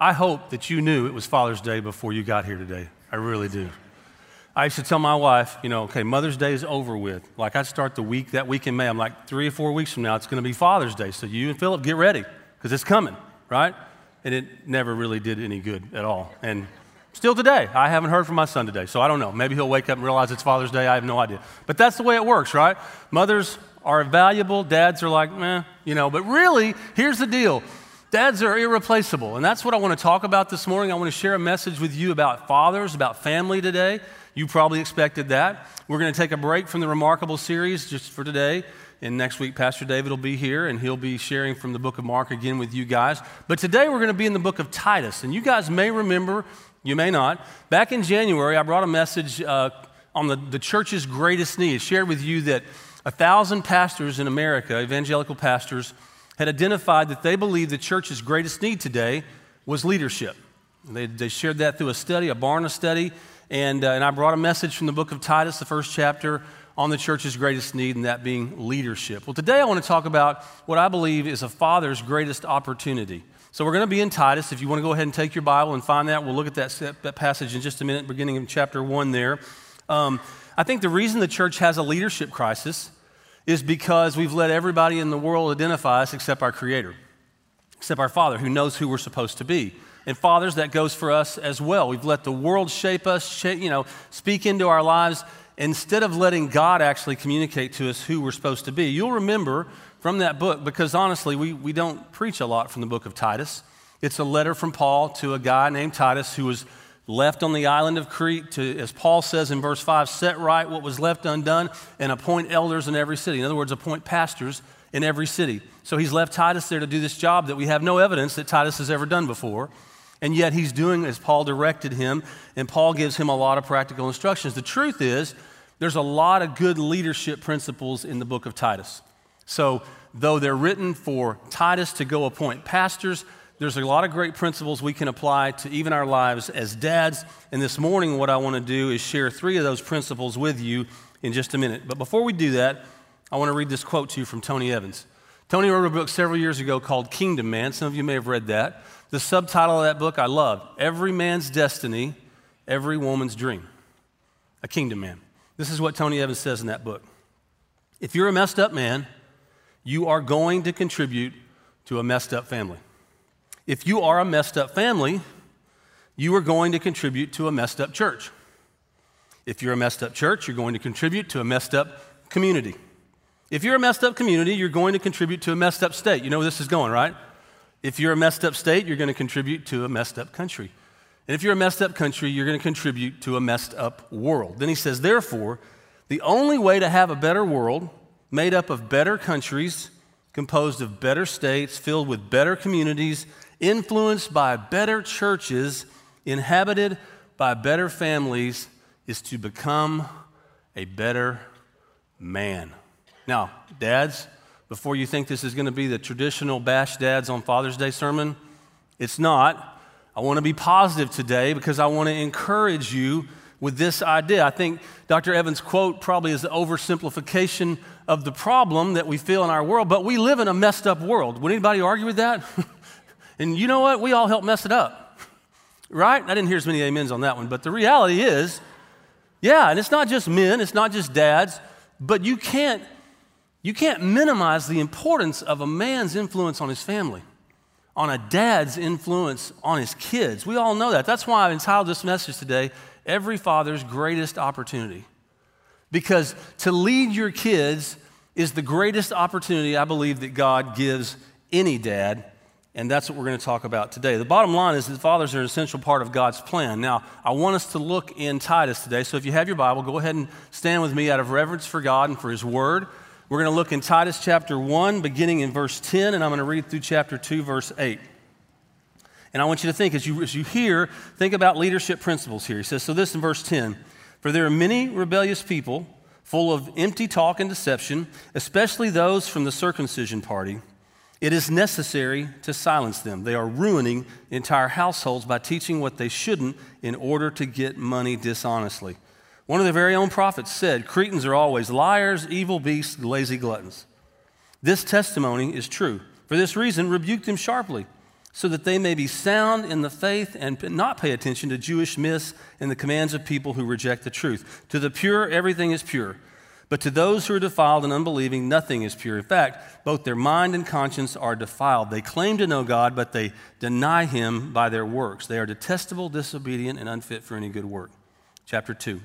I hope that you knew it was Father's Day before you got here today. I really do. I used to tell my wife, you know, okay, Mother's Day is over with. Like I'd start the week, that week in May. I'm like, three or four weeks from now, it's going to be Father's Day. So you and Philip get ready because it's coming, right? And it never really did any good at all. And still today, I haven't heard from my son today. So I don't know. Maybe he'll wake up and realize it's Father's Day. I have no idea. But that's the way it works, right? Mothers are valuable. Dads are like, meh, you know. But really, here's the deal Dads are irreplaceable. And that's what I want to talk about this morning. I want to share a message with you about fathers, about family today. You probably expected that. We're going to take a break from the Remarkable series just for today. And next week, Pastor David will be here and he'll be sharing from the book of Mark again with you guys. But today, we're going to be in the book of Titus. And you guys may remember, you may not, back in January, I brought a message uh, on the, the church's greatest need. I shared with you that a thousand pastors in America, evangelical pastors, had identified that they believed the church's greatest need today was leadership. They, they shared that through a study, a Barna study, and, uh, and I brought a message from the book of Titus, the first chapter, on the church's greatest need, and that being leadership. Well, today I want to talk about what I believe is a father's greatest opportunity. So we're going to be in Titus. If you want to go ahead and take your Bible and find that, we'll look at that, that passage in just a minute, beginning in chapter 1 there. Um, I think the reason the church has a leadership crisis is because we've let everybody in the world identify us except our Creator, except our Father, who knows who we're supposed to be. And fathers, that goes for us as well. We've let the world shape us, shape, you know, speak into our lives instead of letting God actually communicate to us who we're supposed to be. You'll remember from that book, because honestly, we, we don't preach a lot from the book of Titus. It's a letter from Paul to a guy named Titus who was left on the island of Crete to, as Paul says in verse 5, set right what was left undone and appoint elders in every city. In other words, appoint pastors in every city. So he's left Titus there to do this job that we have no evidence that Titus has ever done before. And yet he's doing as Paul directed him, and Paul gives him a lot of practical instructions. The truth is, there's a lot of good leadership principles in the book of Titus. So, though they're written for Titus to go appoint pastors, there's a lot of great principles we can apply to even our lives as dads. And this morning, what I want to do is share three of those principles with you in just a minute. But before we do that, I want to read this quote to you from Tony Evans. Tony wrote a book several years ago called Kingdom Man. Some of you may have read that. The subtitle of that book I love Every Man's Destiny, Every Woman's Dream. A Kingdom Man. This is what Tony Evans says in that book. If you're a messed up man, you are going to contribute to a messed up family. If you are a messed up family, you are going to contribute to a messed up church. If you're a messed up church, you're going to contribute to a messed up community. If you're a messed up community, you're going to contribute to a messed up state. You know where this is going, right? If you're a messed up state, you're going to contribute to a messed up country. And if you're a messed up country, you're going to contribute to a messed up world. Then he says, therefore, the only way to have a better world made up of better countries, composed of better states, filled with better communities, influenced by better churches, inhabited by better families, is to become a better man. Now, dads, before you think this is going to be the traditional bash dads on Father's Day sermon, it's not. I want to be positive today because I want to encourage you with this idea. I think Dr. Evans' quote probably is the oversimplification of the problem that we feel in our world, but we live in a messed up world. Would anybody argue with that? and you know what? We all help mess it up, right? I didn't hear as many amens on that one, but the reality is, yeah, and it's not just men, it's not just dads, but you can't you can't minimize the importance of a man's influence on his family, on a dad's influence on his kids. We all know that. That's why I've entitled this message today, Every Father's Greatest Opportunity. Because to lead your kids is the greatest opportunity I believe that God gives any dad, and that's what we're going to talk about today. The bottom line is that fathers are an essential part of God's plan. Now, I want us to look in Titus today, so if you have your Bible, go ahead and stand with me out of reverence for God and for His Word. We're going to look in Titus chapter 1, beginning in verse 10, and I'm going to read through chapter 2, verse 8. And I want you to think, as you, as you hear, think about leadership principles here. He says, So this in verse 10 For there are many rebellious people, full of empty talk and deception, especially those from the circumcision party. It is necessary to silence them. They are ruining entire households by teaching what they shouldn't in order to get money dishonestly. One of their very own prophets said, Cretans are always liars, evil beasts, lazy gluttons. This testimony is true. For this reason, rebuke them sharply. So that they may be sound in the faith and not pay attention to Jewish myths and the commands of people who reject the truth. To the pure, everything is pure. But to those who are defiled and unbelieving, nothing is pure. In fact, both their mind and conscience are defiled. They claim to know God, but they deny Him by their works. They are detestable, disobedient, and unfit for any good work. Chapter 2.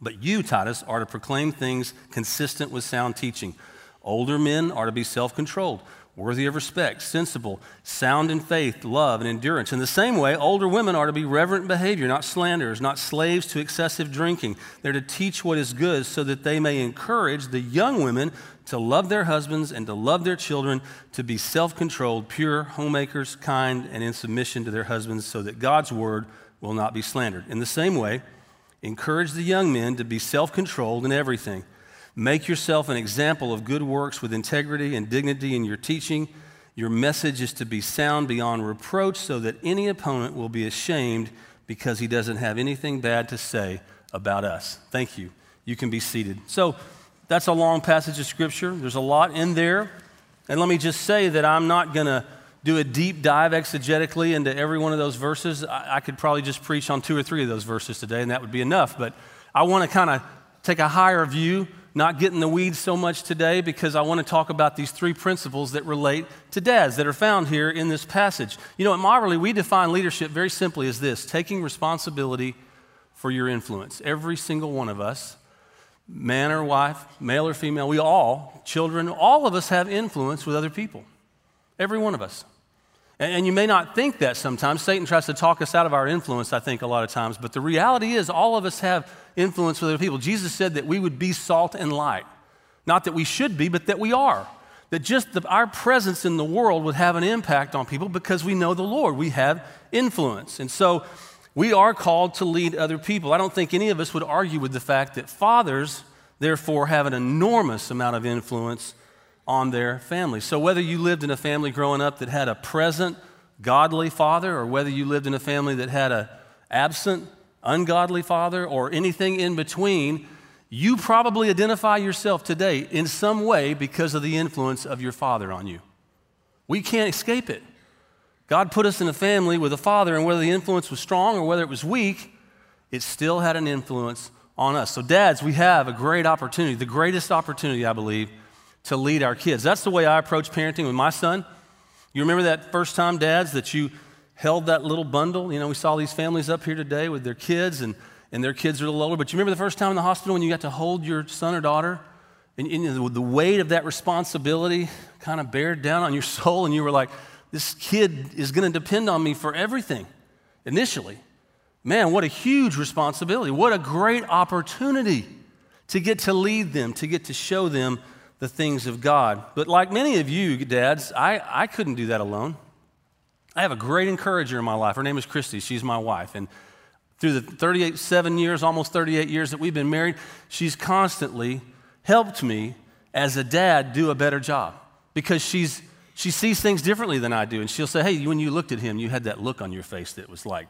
But you, Titus, are to proclaim things consistent with sound teaching. Older men are to be self controlled worthy of respect, sensible, sound in faith, love, and endurance. In the same way, older women are to be reverent in behavior, not slanderers, not slaves to excessive drinking. They're to teach what is good so that they may encourage the young women to love their husbands and to love their children, to be self controlled, pure, homemakers, kind, and in submission to their husbands, so that God's word will not be slandered. In the same way, encourage the young men to be self controlled in everything. Make yourself an example of good works with integrity and dignity in your teaching. Your message is to be sound beyond reproach so that any opponent will be ashamed because he doesn't have anything bad to say about us. Thank you. You can be seated. So, that's a long passage of scripture. There's a lot in there. And let me just say that I'm not going to do a deep dive exegetically into every one of those verses. I, I could probably just preach on two or three of those verses today, and that would be enough. But I want to kind of take a higher view not get in the weeds so much today because I want to talk about these three principles that relate to dads that are found here in this passage. You know, at Mobberly, we define leadership very simply as this taking responsibility for your influence. Every single one of us, man or wife, male or female, we all, children, all of us have influence with other people. Every one of us. And you may not think that sometimes. Satan tries to talk us out of our influence, I think, a lot of times. But the reality is, all of us have influence with other people. Jesus said that we would be salt and light. Not that we should be, but that we are. That just the, our presence in the world would have an impact on people because we know the Lord. We have influence. And so we are called to lead other people. I don't think any of us would argue with the fact that fathers, therefore, have an enormous amount of influence on their family. So, whether you lived in a family growing up that had a present, godly father, or whether you lived in a family that had an absent, ungodly father, or anything in between, you probably identify yourself today in some way because of the influence of your father on you. We can't escape it. God put us in a family with a father, and whether the influence was strong or whether it was weak, it still had an influence on us. So, dads, we have a great opportunity, the greatest opportunity, I believe, to lead our kids. That's the way I approach parenting with my son. You remember that first time, dads, that you held that little bundle? You know, we saw these families up here today with their kids, and, and their kids are a little older. But you remember the first time in the hospital when you got to hold your son or daughter? And, and the weight of that responsibility kind of bared down on your soul, and you were like, this kid is going to depend on me for everything initially. Man, what a huge responsibility. What a great opportunity to get to lead them, to get to show them the things of God. But like many of you, dads, I, I couldn't do that alone. I have a great encourager in my life. Her name is Christy. She's my wife. And through the 38, seven years, almost 38 years that we've been married, she's constantly helped me as a dad do a better job because she's, she sees things differently than I do. And she'll say, Hey, when you looked at him, you had that look on your face that was like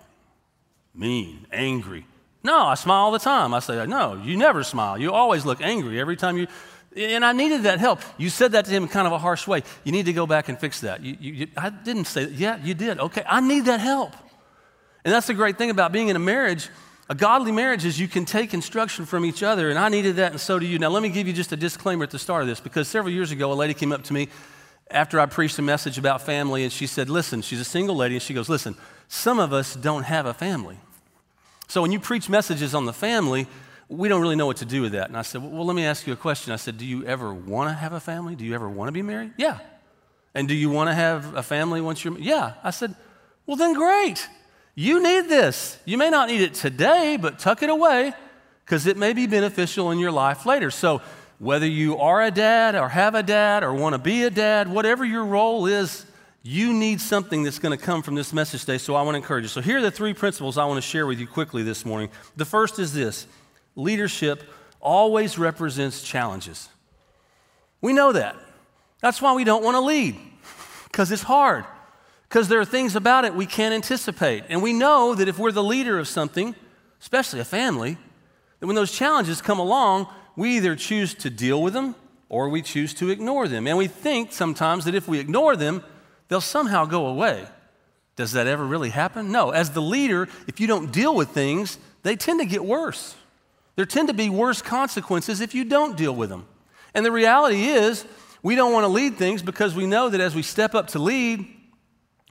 mean, angry. No, I smile all the time. I say, No, you never smile. You always look angry every time you. And I needed that help. You said that to him in kind of a harsh way. You need to go back and fix that. You, you, I didn't say that. Yeah, you did. Okay, I need that help. And that's the great thing about being in a marriage. A godly marriage is you can take instruction from each other, and I needed that, and so do you. Now, let me give you just a disclaimer at the start of this because several years ago, a lady came up to me after I preached a message about family, and she said, Listen, she's a single lady, and she goes, Listen, some of us don't have a family. So when you preach messages on the family, we don't really know what to do with that. And I said, well, let me ask you a question. I said, do you ever want to have a family? Do you ever want to be married? Yeah. And do you want to have a family once you're Yeah. I said, well, then great. You need this. You may not need it today, but tuck it away because it may be beneficial in your life later. So, whether you are a dad or have a dad or want to be a dad, whatever your role is, you need something that's going to come from this message today. So, I want to encourage you. So, here are the three principles I want to share with you quickly this morning. The first is this leadership always represents challenges. We know that. That's why we don't want to lead, because it's hard, because there are things about it we can't anticipate. And we know that if we're the leader of something, especially a family, that when those challenges come along, we either choose to deal with them or we choose to ignore them. And we think sometimes that if we ignore them, they'll somehow go away. Does that ever really happen? No. As the leader, if you don't deal with things, they tend to get worse. There tend to be worse consequences if you don't deal with them. And the reality is, we don't want to lead things because we know that as we step up to lead,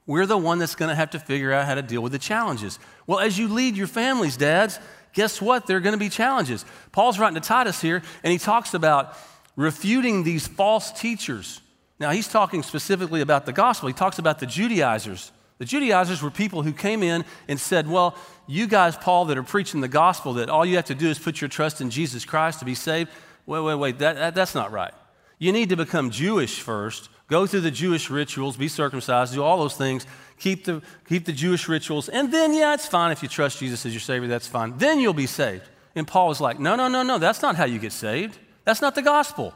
we're the one that's going to have to figure out how to deal with the challenges. Well, as you lead your families, dads, guess what? There are going to be challenges. Paul's writing to Titus here, and he talks about refuting these false teachers. Now, he's talking specifically about the gospel. He talks about the Judaizers. The Judaizers were people who came in and said, Well, you guys, Paul, that are preaching the gospel, that all you have to do is put your trust in Jesus Christ to be saved. Wait, wait, wait, that, that, that's not right. You need to become Jewish first, go through the Jewish rituals, be circumcised, do all those things, keep the, keep the Jewish rituals, and then, yeah, it's fine if you trust Jesus as your Savior, that's fine. Then you'll be saved. And Paul was like, No, no, no, no, that's not how you get saved. That's not the gospel.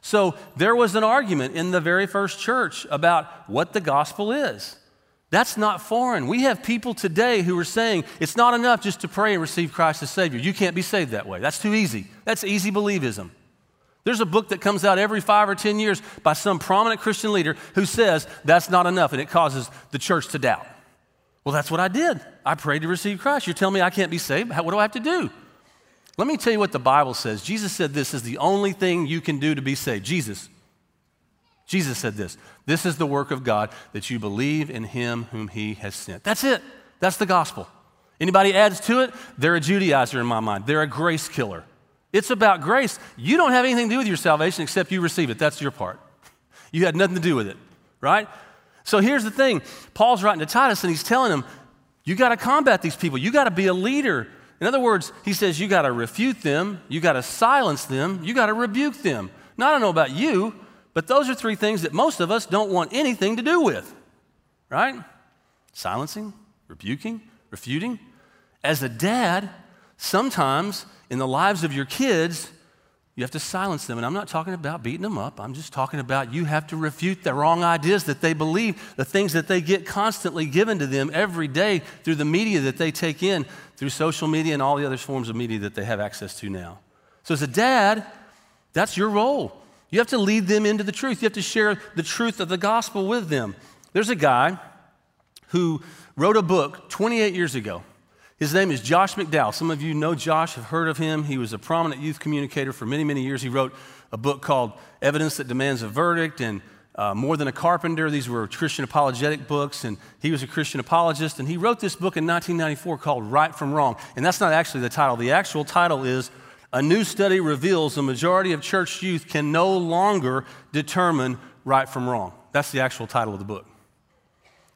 So there was an argument in the very first church about what the gospel is. That's not foreign. We have people today who are saying it's not enough just to pray and receive Christ as Savior. You can't be saved that way. That's too easy. That's easy believism. There's a book that comes out every five or 10 years by some prominent Christian leader who says that's not enough and it causes the church to doubt. Well, that's what I did. I prayed to receive Christ. You're telling me I can't be saved? What do I have to do? Let me tell you what the Bible says. Jesus said this is the only thing you can do to be saved. Jesus. Jesus said this This is the work of God, that you believe in him whom he has sent. That's it. That's the gospel. Anybody adds to it, they're a Judaizer in my mind. They're a grace killer. It's about grace. You don't have anything to do with your salvation except you receive it. That's your part. You had nothing to do with it, right? So here's the thing Paul's writing to Titus and he's telling him, you got to combat these people. You got to be a leader. In other words, he says you got to refute them, you got to silence them, you got to rebuke them. Now, I don't know about you, but those are three things that most of us don't want anything to do with, right? Silencing, rebuking, refuting. As a dad, sometimes in the lives of your kids, you have to silence them. And I'm not talking about beating them up. I'm just talking about you have to refute the wrong ideas that they believe, the things that they get constantly given to them every day through the media that they take in, through social media and all the other forms of media that they have access to now. So, as a dad, that's your role. You have to lead them into the truth. You have to share the truth of the gospel with them. There's a guy who wrote a book 28 years ago. His name is Josh McDowell. Some of you know Josh, have heard of him. He was a prominent youth communicator for many, many years. He wrote a book called Evidence That Demands a Verdict and uh, More Than a Carpenter. These were Christian apologetic books, and he was a Christian apologist. And he wrote this book in 1994 called Right from Wrong. And that's not actually the title. The actual title is a new study reveals the majority of church youth can no longer determine right from wrong. That's the actual title of the book.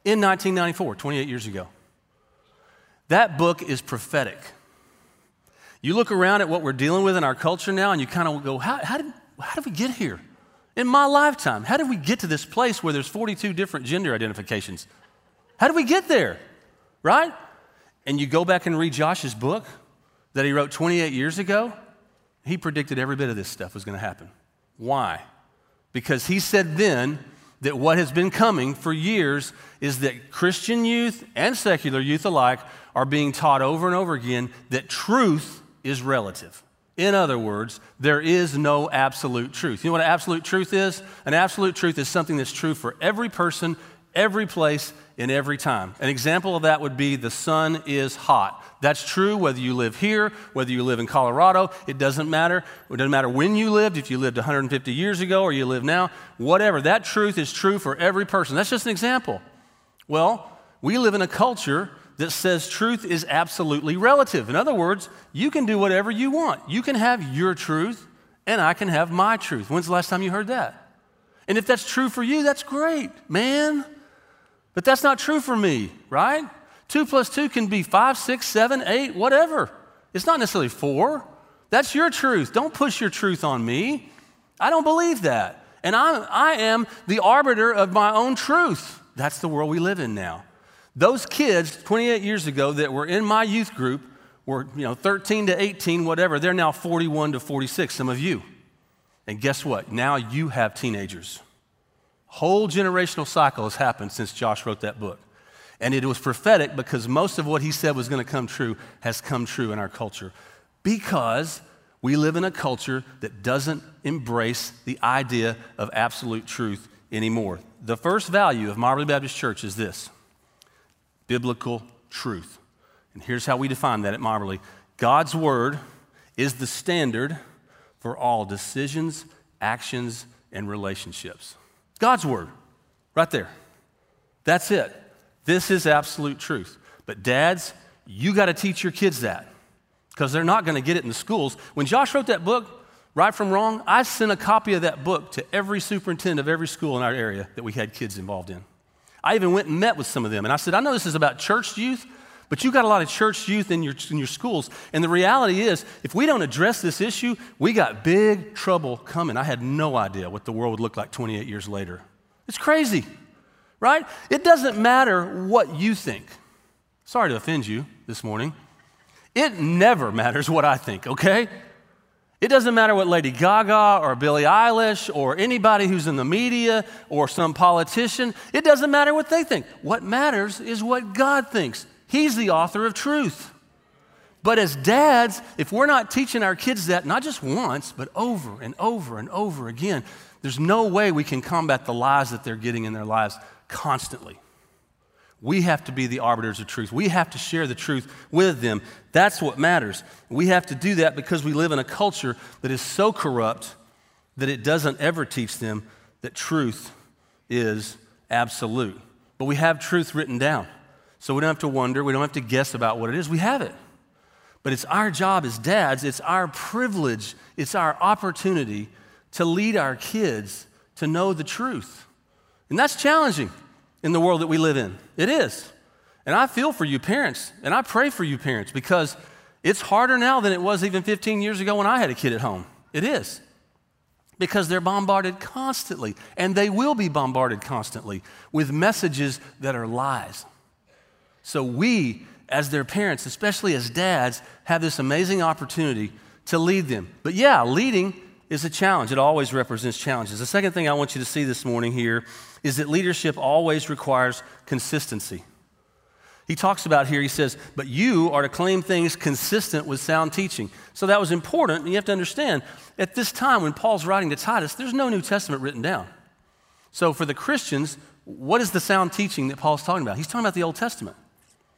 In 1994, 28 years ago. That book is prophetic. You look around at what we're dealing with in our culture now, and you kind of go, how, how, did, how did we get here? In my lifetime, how did we get to this place where there's 42 different gender identifications? How did we get there? Right? And you go back and read Josh's book that he wrote 28 years ago, he predicted every bit of this stuff was going to happen. Why? Because he said then that what has been coming for years is that Christian youth and secular youth alike are being taught over and over again that truth is relative. In other words, there is no absolute truth. You know what an absolute truth is? An absolute truth is something that's true for every person, every place, in every time. An example of that would be the sun is hot. That's true whether you live here, whether you live in Colorado, it doesn't matter. It doesn't matter when you lived, if you lived 150 years ago or you live now, whatever. That truth is true for every person. That's just an example. Well, we live in a culture that says truth is absolutely relative. In other words, you can do whatever you want. You can have your truth, and I can have my truth. When's the last time you heard that? And if that's true for you, that's great, man. But that's not true for me, right? Two plus two can be five, six, seven, eight, whatever. It's not necessarily four. That's your truth. Don't push your truth on me. I don't believe that. And I, I am the arbiter of my own truth. That's the world we live in now. Those kids 28 years ago that were in my youth group were, you know, 13 to 18, whatever. They're now 41 to 46, some of you. And guess what? Now you have teenagers. Whole generational cycle has happened since Josh wrote that book. And it was prophetic because most of what he said was going to come true has come true in our culture. Because we live in a culture that doesn't embrace the idea of absolute truth anymore. The first value of Mobberly Baptist Church is this biblical truth. And here's how we define that at Mobberly God's word is the standard for all decisions, actions, and relationships. God's word, right there. That's it. This is absolute truth. But dads, you got to teach your kids that because they're not going to get it in the schools. When Josh wrote that book, Right from Wrong, I sent a copy of that book to every superintendent of every school in our area that we had kids involved in. I even went and met with some of them and I said, I know this is about church youth, but you've got a lot of church youth in your, in your schools. And the reality is, if we don't address this issue, we got big trouble coming. I had no idea what the world would look like 28 years later. It's crazy, right? It doesn't matter what you think. Sorry to offend you this morning. It never matters what I think, okay? It doesn't matter what Lady Gaga or Billie Eilish or anybody who's in the media or some politician, it doesn't matter what they think. What matters is what God thinks. He's the author of truth. But as dads, if we're not teaching our kids that, not just once, but over and over and over again, there's no way we can combat the lies that they're getting in their lives constantly. We have to be the arbiters of truth. We have to share the truth with them. That's what matters. We have to do that because we live in a culture that is so corrupt that it doesn't ever teach them that truth is absolute. But we have truth written down. So we don't have to wonder, we don't have to guess about what it is. We have it. But it's our job as dads, it's our privilege, it's our opportunity to lead our kids to know the truth. And that's challenging in the world that we live in. It is. And I feel for you parents, and I pray for you parents because it's harder now than it was even 15 years ago when I had a kid at home. It is. Because they're bombarded constantly, and they will be bombarded constantly with messages that are lies. So, we, as their parents, especially as dads, have this amazing opportunity to lead them. But yeah, leading is a challenge. It always represents challenges. The second thing I want you to see this morning here is that leadership always requires consistency. He talks about here, he says, but you are to claim things consistent with sound teaching. So that was important, and you have to understand, at this time when Paul's writing to Titus, there's no New Testament written down. So for the Christians, what is the sound teaching that Paul's talking about? He's talking about the Old Testament.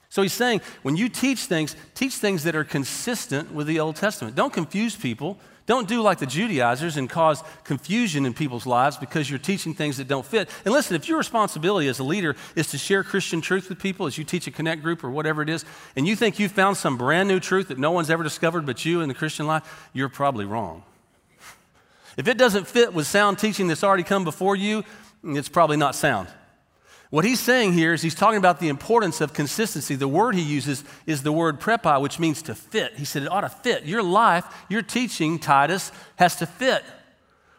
So he's saying, when you teach things, teach things that are consistent with the Old Testament. Don't confuse people. Don't do like the Judaizers and cause confusion in people's lives because you're teaching things that don't fit. And listen, if your responsibility as a leader is to share Christian truth with people as you teach a connect group or whatever it is, and you think you've found some brand new truth that no one's ever discovered but you in the Christian life, you're probably wrong. If it doesn't fit with sound teaching that's already come before you, it's probably not sound. What he's saying here is he's talking about the importance of consistency. The word he uses is the word prepi, which means to fit. He said it ought to fit. Your life, your teaching, Titus, has to fit.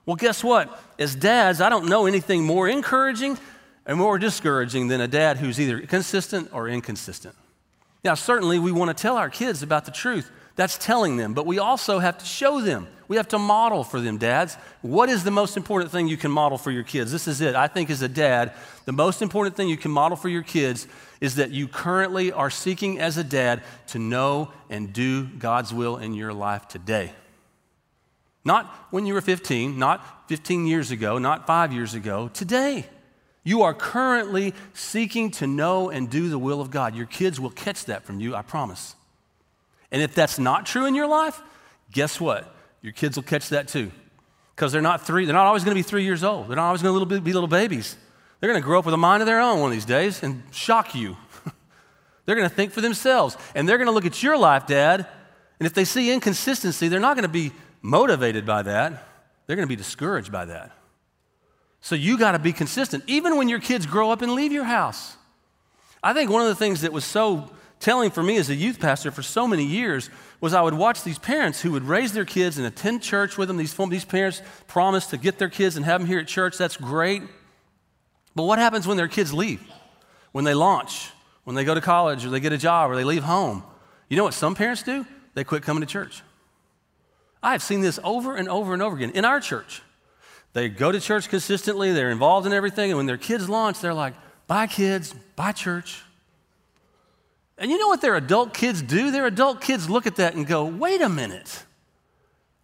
Well, guess what? As dads, I don't know anything more encouraging and more discouraging than a dad who's either consistent or inconsistent. Now, certainly we want to tell our kids about the truth, that's telling them. But we also have to show them. We have to model for them, dads. What is the most important thing you can model for your kids? This is it. I think as a dad, the most important thing you can model for your kids is that you currently are seeking as a dad to know and do God's will in your life today. Not when you were 15, not 15 years ago, not five years ago, today. You are currently seeking to know and do the will of God. Your kids will catch that from you, I promise. And if that's not true in your life, guess what? Your kids will catch that too. Because they're not three, they're not always going to be three years old. They're not always going to be little babies. They're going to grow up with a mind of their own one of these days and shock you. they're going to think for themselves. And they're going to look at your life, Dad, and if they see inconsistency, they're not going to be motivated by that. They're going to be discouraged by that. So you got to be consistent, even when your kids grow up and leave your house. I think one of the things that was so telling for me as a youth pastor for so many years was I would watch these parents who would raise their kids and attend church with them. These, these parents promise to get their kids and have them here at church. That's great. But what happens when their kids leave? When they launch, when they go to college or they get a job or they leave home? You know what some parents do? They quit coming to church. I've seen this over and over and over again in our church. They go to church consistently, they're involved in everything, and when their kids launch, they're like, bye, kids, bye, church. And you know what their adult kids do? Their adult kids look at that and go, wait a minute.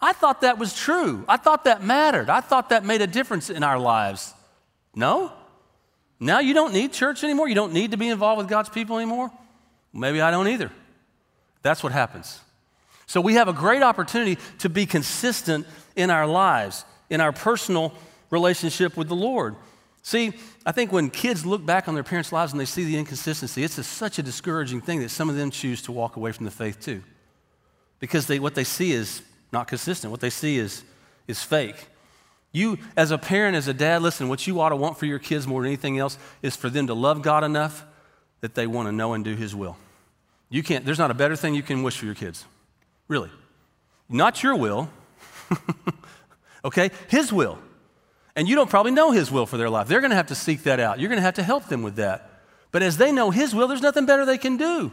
I thought that was true. I thought that mattered. I thought that made a difference in our lives. No? Now you don't need church anymore. You don't need to be involved with God's people anymore. Maybe I don't either. That's what happens. So we have a great opportunity to be consistent in our lives, in our personal relationship with the Lord. See, I think when kids look back on their parents' lives and they see the inconsistency, it's a, such a discouraging thing that some of them choose to walk away from the faith too. Because they, what they see is not consistent, what they see is, is fake. You, as a parent, as a dad, listen, what you ought to want for your kids more than anything else is for them to love God enough that they want to know and do His will. You can't, there's not a better thing you can wish for your kids, really. Not your will, okay? His will. And you don't probably know His will for their life. They're going to have to seek that out. You're going to have to help them with that. But as they know His will, there's nothing better they can do.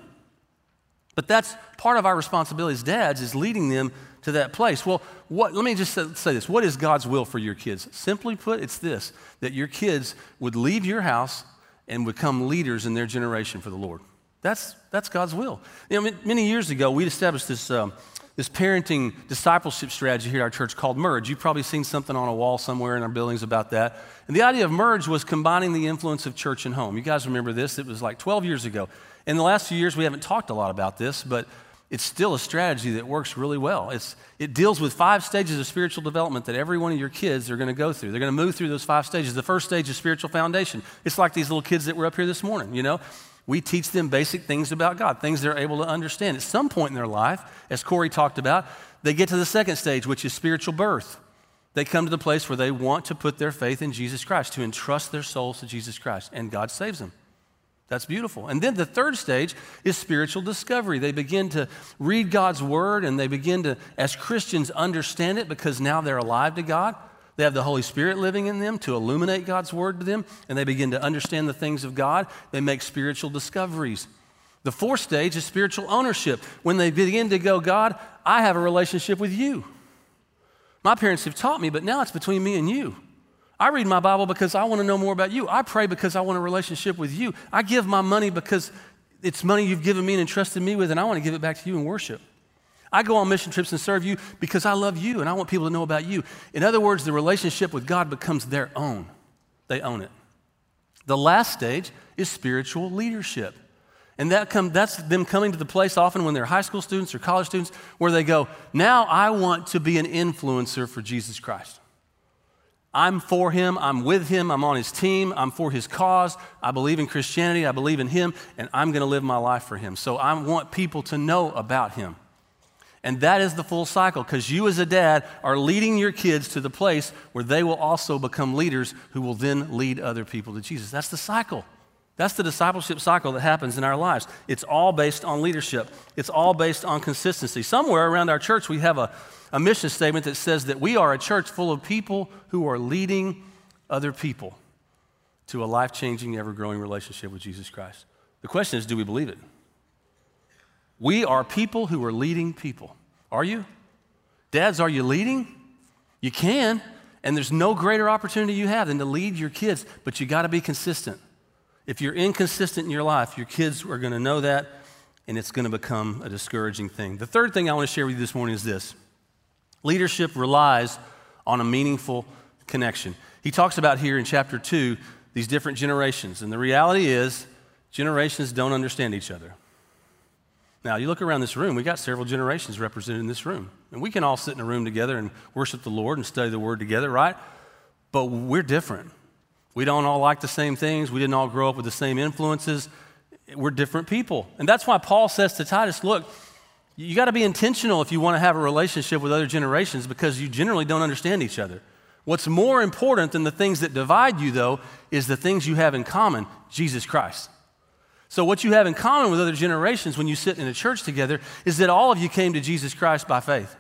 But that's part of our responsibility as dads is leading them to that place. Well, what, let me just say this. What is God's will for your kids? Simply put, it's this that your kids would leave your house and become leaders in their generation for the Lord. That's, that's God's will. You know, many years ago, we established this, um, this parenting discipleship strategy here at our church called Merge. You've probably seen something on a wall somewhere in our buildings about that. And the idea of Merge was combining the influence of church and home. You guys remember this? It was like 12 years ago. In the last few years, we haven't talked a lot about this, but it's still a strategy that works really well. It's, it deals with five stages of spiritual development that every one of your kids are going to go through. They're going to move through those five stages. The first stage is spiritual foundation. It's like these little kids that were up here this morning, you know? We teach them basic things about God, things they're able to understand. At some point in their life, as Corey talked about, they get to the second stage, which is spiritual birth. They come to the place where they want to put their faith in Jesus Christ, to entrust their souls to Jesus Christ, and God saves them. That's beautiful. And then the third stage is spiritual discovery. They begin to read God's word and they begin to, as Christians, understand it because now they're alive to God. They have the Holy Spirit living in them to illuminate God's word to them, and they begin to understand the things of God. They make spiritual discoveries. The fourth stage is spiritual ownership. When they begin to go, God, I have a relationship with you. My parents have taught me, but now it's between me and you. I read my Bible because I want to know more about you. I pray because I want a relationship with you. I give my money because it's money you've given me and entrusted me with, and I want to give it back to you in worship. I go on mission trips and serve you because I love you and I want people to know about you. In other words, the relationship with God becomes their own. They own it. The last stage is spiritual leadership. And that come, that's them coming to the place often when they're high school students or college students where they go, Now I want to be an influencer for Jesus Christ. I'm for him, I'm with him, I'm on his team, I'm for his cause. I believe in Christianity, I believe in him, and I'm going to live my life for him. So I want people to know about him. And that is the full cycle because you, as a dad, are leading your kids to the place where they will also become leaders who will then lead other people to Jesus. That's the cycle. That's the discipleship cycle that happens in our lives. It's all based on leadership, it's all based on consistency. Somewhere around our church, we have a, a mission statement that says that we are a church full of people who are leading other people to a life changing, ever growing relationship with Jesus Christ. The question is do we believe it? We are people who are leading people. Are you? Dads, are you leading? You can, and there's no greater opportunity you have than to lead your kids, but you got to be consistent. If you're inconsistent in your life, your kids are going to know that, and it's going to become a discouraging thing. The third thing I want to share with you this morning is this leadership relies on a meaningful connection. He talks about here in chapter 2 these different generations, and the reality is, generations don't understand each other. Now, you look around this room, we got several generations represented in this room. And we can all sit in a room together and worship the Lord and study the Word together, right? But we're different. We don't all like the same things. We didn't all grow up with the same influences. We're different people. And that's why Paul says to Titus, look, you got to be intentional if you want to have a relationship with other generations because you generally don't understand each other. What's more important than the things that divide you, though, is the things you have in common Jesus Christ. So, what you have in common with other generations when you sit in a church together is that all of you came to Jesus Christ by faith.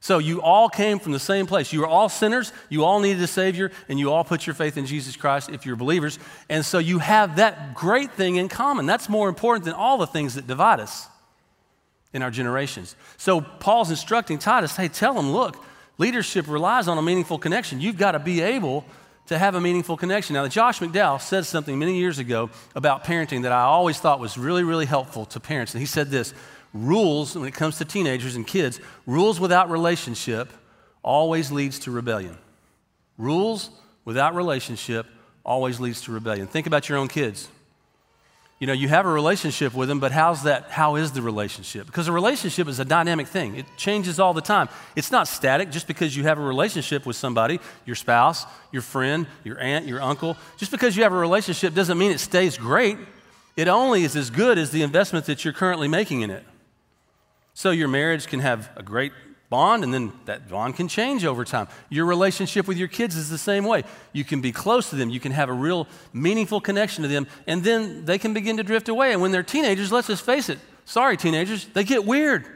So, you all came from the same place. You were all sinners, you all needed a Savior, and you all put your faith in Jesus Christ if you're believers. And so, you have that great thing in common. That's more important than all the things that divide us in our generations. So, Paul's instructing Titus hey, tell him, look, leadership relies on a meaningful connection. You've got to be able to have a meaningful connection. Now, Josh McDowell said something many years ago about parenting that I always thought was really, really helpful to parents. And he said this rules, when it comes to teenagers and kids, rules without relationship always leads to rebellion. Rules without relationship always leads to rebellion. Think about your own kids. You know, you have a relationship with them, but how's that? How is the relationship? Because a relationship is a dynamic thing. It changes all the time. It's not static just because you have a relationship with somebody, your spouse, your friend, your aunt, your uncle. Just because you have a relationship doesn't mean it stays great. It only is as good as the investment that you're currently making in it. So your marriage can have a great bond, and then that bond can change over time. Your relationship with your kids is the same way. You can be close to them, you can have a real meaningful connection to them, and then they can begin to drift away. And when they're teenagers, let's just face it sorry, teenagers, they get weird.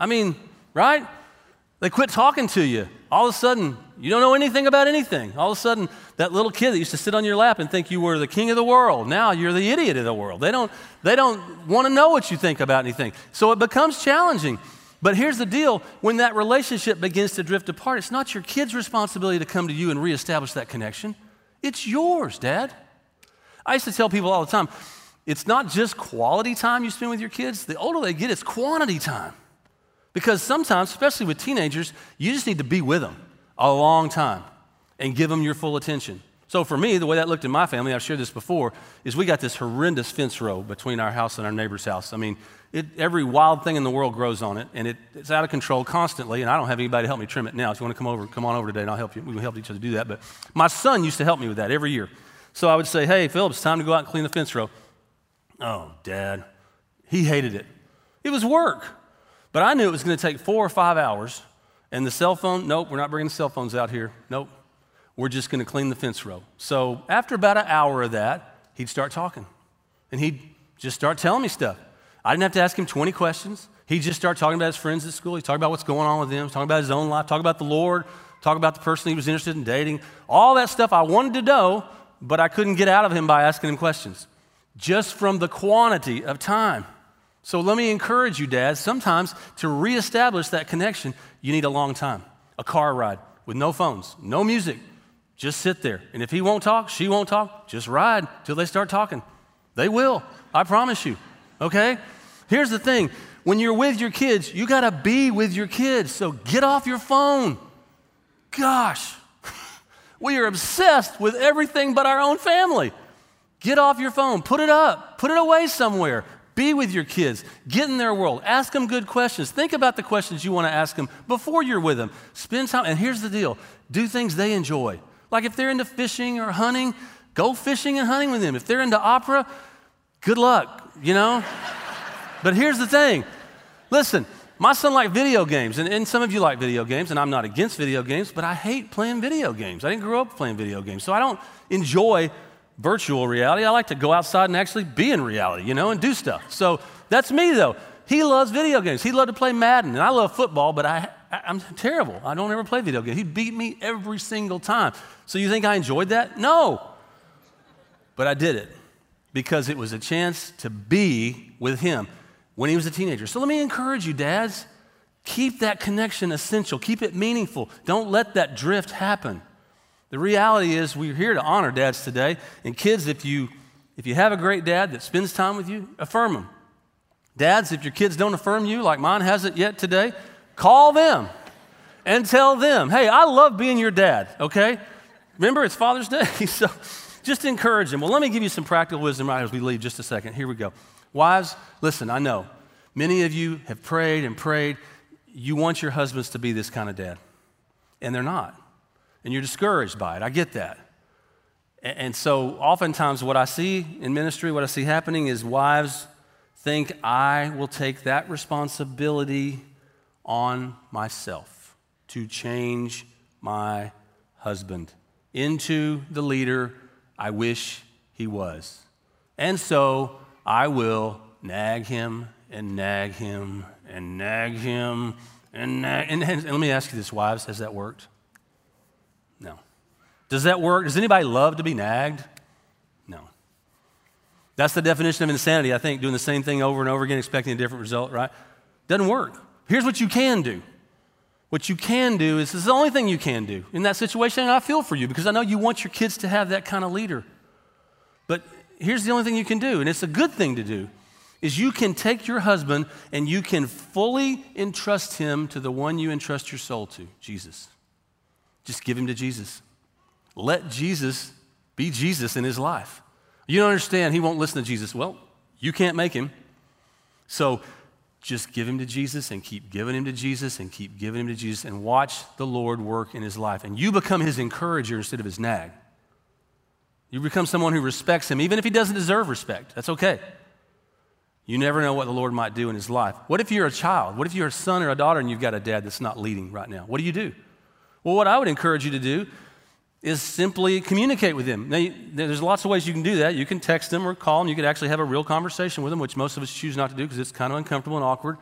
I mean, right? They quit talking to you. All of a sudden, you don't know anything about anything. All of a sudden, that little kid that used to sit on your lap and think you were the king of the world, now you're the idiot of the world. They don't, they don't want to know what you think about anything. So it becomes challenging. But here's the deal when that relationship begins to drift apart, it's not your kid's responsibility to come to you and reestablish that connection. It's yours, Dad. I used to tell people all the time it's not just quality time you spend with your kids, the older they get, it's quantity time. Because sometimes, especially with teenagers, you just need to be with them a long time and give them your full attention. So for me, the way that looked in my family, I've shared this before, is we got this horrendous fence row between our house and our neighbor's house. I mean, it, every wild thing in the world grows on it, and it, it's out of control constantly. And I don't have anybody to help me trim it now. If you want to come over, come on over today, and I'll help you. We help each other do that. But my son used to help me with that every year. So I would say, "Hey, Philip, it's time to go out and clean the fence row." Oh, Dad, he hated it. It was work, but I knew it was going to take four or five hours. And the cell phone, nope, we're not bringing the cell phones out here. Nope, we're just going to clean the fence row. So after about an hour of that, he'd start talking. And he'd just start telling me stuff. I didn't have to ask him 20 questions. He'd just started talking about his friends at school. He talked about what's going on with them, talking about his own life, talking about the Lord, talking about the person he was interested in dating. All that stuff I wanted to know, but I couldn't get out of him by asking him questions, just from the quantity of time. So let me encourage you, dads, sometimes to reestablish that connection, you need a long time. A car ride with no phones, no music, just sit there. And if he won't talk, she won't talk, just ride till they start talking. They will, I promise you. Okay? Here's the thing when you're with your kids, you got to be with your kids. So get off your phone. Gosh, we are obsessed with everything but our own family. Get off your phone, put it up, put it away somewhere. Be with your kids. Get in their world. Ask them good questions. Think about the questions you want to ask them before you're with them. Spend time. And here's the deal do things they enjoy. Like if they're into fishing or hunting, go fishing and hunting with them. If they're into opera, good luck, you know? but here's the thing listen, my son liked video games, and, and, some of you like video games, and I'm not against video games, but I hate playing video games. I didn't grow up playing video games, so I don't enjoy virtual reality. I like to go outside and actually be in reality, you know, and do stuff. So that's me, though. He loves video games. He loved to play Madden, and I love football, but I, I, am terrible. I don't ever play video games. He beat me every single time. So you think I enjoyed that? No. But I did it because it was a chance to be with him when he was a teenager. So let me encourage you, dads. Keep that connection essential, keep it meaningful. Don't let that drift happen. The reality is, we're here to honor dads today. And kids, if you, if you have a great dad that spends time with you, affirm him. Dads, if your kids don't affirm you like mine hasn't yet today, call them and tell them, hey, I love being your dad, okay? Remember, it's Father's Day, so just encourage them. Well, let me give you some practical wisdom right as we leave just a second. Here we go. Wives, listen, I know many of you have prayed and prayed. You want your husbands to be this kind of dad, and they're not. And you're discouraged by it. I get that. And so, oftentimes, what I see in ministry, what I see happening is wives think I will take that responsibility on myself to change my husband into the leader I wish he was. And so I will nag him and nag him and nag him and nag. And, and, and let me ask you this, wives, has that worked? No. Does that work? Does anybody love to be nagged? No. That's the definition of insanity, I think, doing the same thing over and over again, expecting a different result, right? Doesn't work. Here's what you can do. What you can do is, this is the only thing you can do in that situation, and I feel for you because I know you want your kids to have that kind of leader. But here's the only thing you can do, and it's a good thing to do, is you can take your husband and you can fully entrust him to the one you entrust your soul to, Jesus. Just give him to Jesus. Let Jesus Be Jesus in his life. You don't understand, he won't listen to Jesus. Well, you can't make him. So just give him to Jesus and keep giving him to Jesus and keep giving him to Jesus and watch the Lord work in his life. And you become his encourager instead of his nag. You become someone who respects him, even if he doesn't deserve respect. That's okay. You never know what the Lord might do in his life. What if you're a child? What if you're a son or a daughter and you've got a dad that's not leading right now? What do you do? Well, what I would encourage you to do is simply communicate with them. Now, there's lots of ways you can do that. You can text them or call him. You could actually have a real conversation with them, which most of us choose not to do because it's kind of uncomfortable and awkward.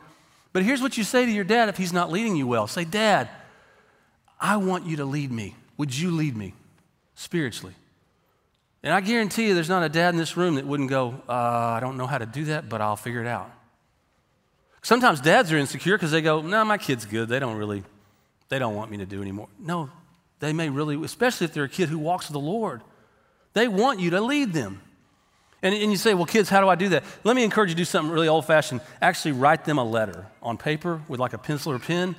But here's what you say to your dad if he's not leading you well say, Dad, I want you to lead me. Would you lead me spiritually? And I guarantee you, there's not a dad in this room that wouldn't go, uh, I don't know how to do that, but I'll figure it out. Sometimes dads are insecure because they go, No, my kid's good. They don't really, they don't want me to do anymore. No, they may really, especially if they're a kid who walks with the Lord, they want you to lead them. And, and you say, Well, kids, how do I do that? Let me encourage you to do something really old fashioned. Actually, write them a letter on paper with like a pencil or pen,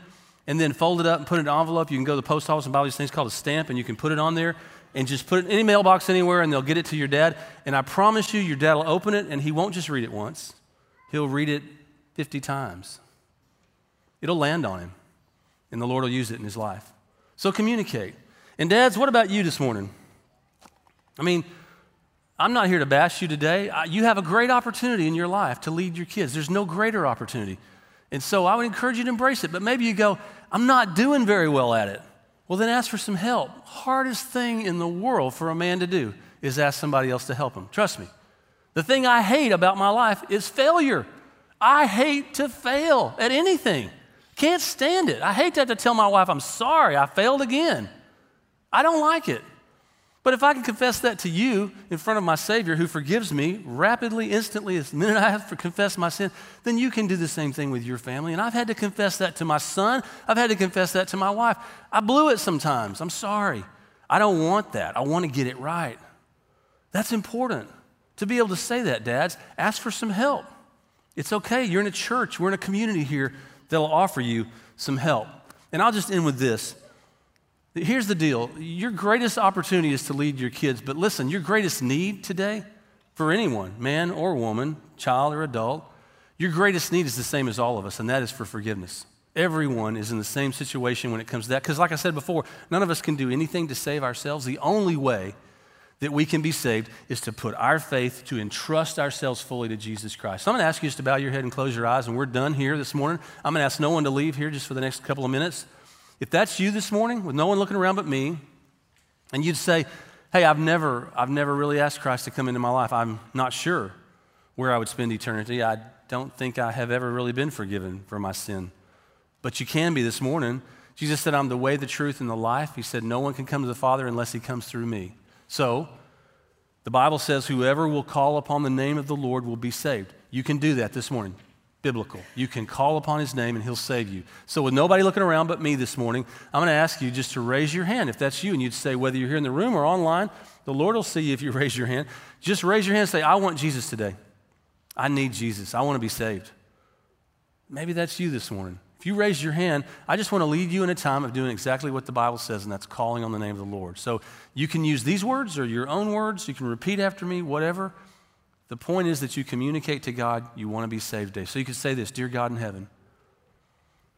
and then fold it up and put it in an envelope. You can go to the post office and buy these things called a stamp, and you can put it on there and just put it in any mailbox anywhere and they'll get it to your dad. And I promise you, your dad will open it and he won't just read it once, he'll read it 50 times. It'll land on him, and the Lord will use it in his life. So communicate. And dads, what about you this morning? I mean, I'm not here to bash you today. You have a great opportunity in your life to lead your kids. There's no greater opportunity. And so I would encourage you to embrace it. But maybe you go, I'm not doing very well at it. Well, then ask for some help. Hardest thing in the world for a man to do is ask somebody else to help him. Trust me. The thing I hate about my life is failure. I hate to fail at anything. Can't stand it. I hate to have to tell my wife, I'm sorry, I failed again. I don't like it. But if I can confess that to you in front of my Savior who forgives me rapidly, instantly, the minute I have to confess my sin, then you can do the same thing with your family. And I've had to confess that to my son. I've had to confess that to my wife. I blew it sometimes. I'm sorry. I don't want that. I want to get it right. That's important to be able to say that, dads. Ask for some help. It's okay. You're in a church, we're in a community here that'll offer you some help. And I'll just end with this. Here's the deal your greatest opportunity is to lead your kids, but listen, your greatest need today for anyone, man or woman, child or adult, your greatest need is the same as all of us, and that is for forgiveness. Everyone is in the same situation when it comes to that. Because, like I said before, none of us can do anything to save ourselves. The only way that we can be saved is to put our faith, to entrust ourselves fully to Jesus Christ. So I'm going to ask you just to bow your head and close your eyes, and we're done here this morning. I'm going to ask no one to leave here just for the next couple of minutes. If that's you this morning, with no one looking around but me, and you'd say, Hey, I've never, I've never really asked Christ to come into my life. I'm not sure where I would spend eternity. I don't think I have ever really been forgiven for my sin. But you can be this morning. Jesus said, I'm the way, the truth, and the life. He said, No one can come to the Father unless he comes through me. So, the Bible says, Whoever will call upon the name of the Lord will be saved. You can do that this morning biblical. You can call upon his name and he'll save you. So, with nobody looking around but me this morning, I'm going to ask you just to raise your hand if that's you. And you'd say, whether you're here in the room or online, the Lord will see you if you raise your hand. Just raise your hand and say, I want Jesus today. I need Jesus. I want to be saved. Maybe that's you this morning. If you raise your hand, I just want to lead you in a time of doing exactly what the Bible says, and that's calling on the name of the Lord. So you can use these words or your own words. You can repeat after me, whatever. The point is that you communicate to God you want to be saved today. So you could say this Dear God in heaven,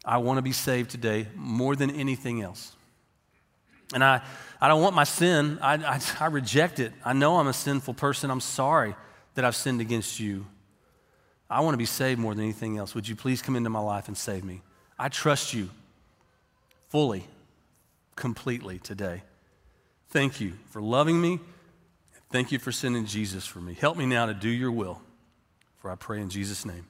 I want to be saved today more than anything else. And I, I don't want my sin, I, I, I reject it. I know I'm a sinful person. I'm sorry that I've sinned against you. I want to be saved more than anything else. Would you please come into my life and save me? I trust you fully, completely today. Thank you for loving me Thank you for sending Jesus for me. Help me now to do your will. For I pray in Jesus' name.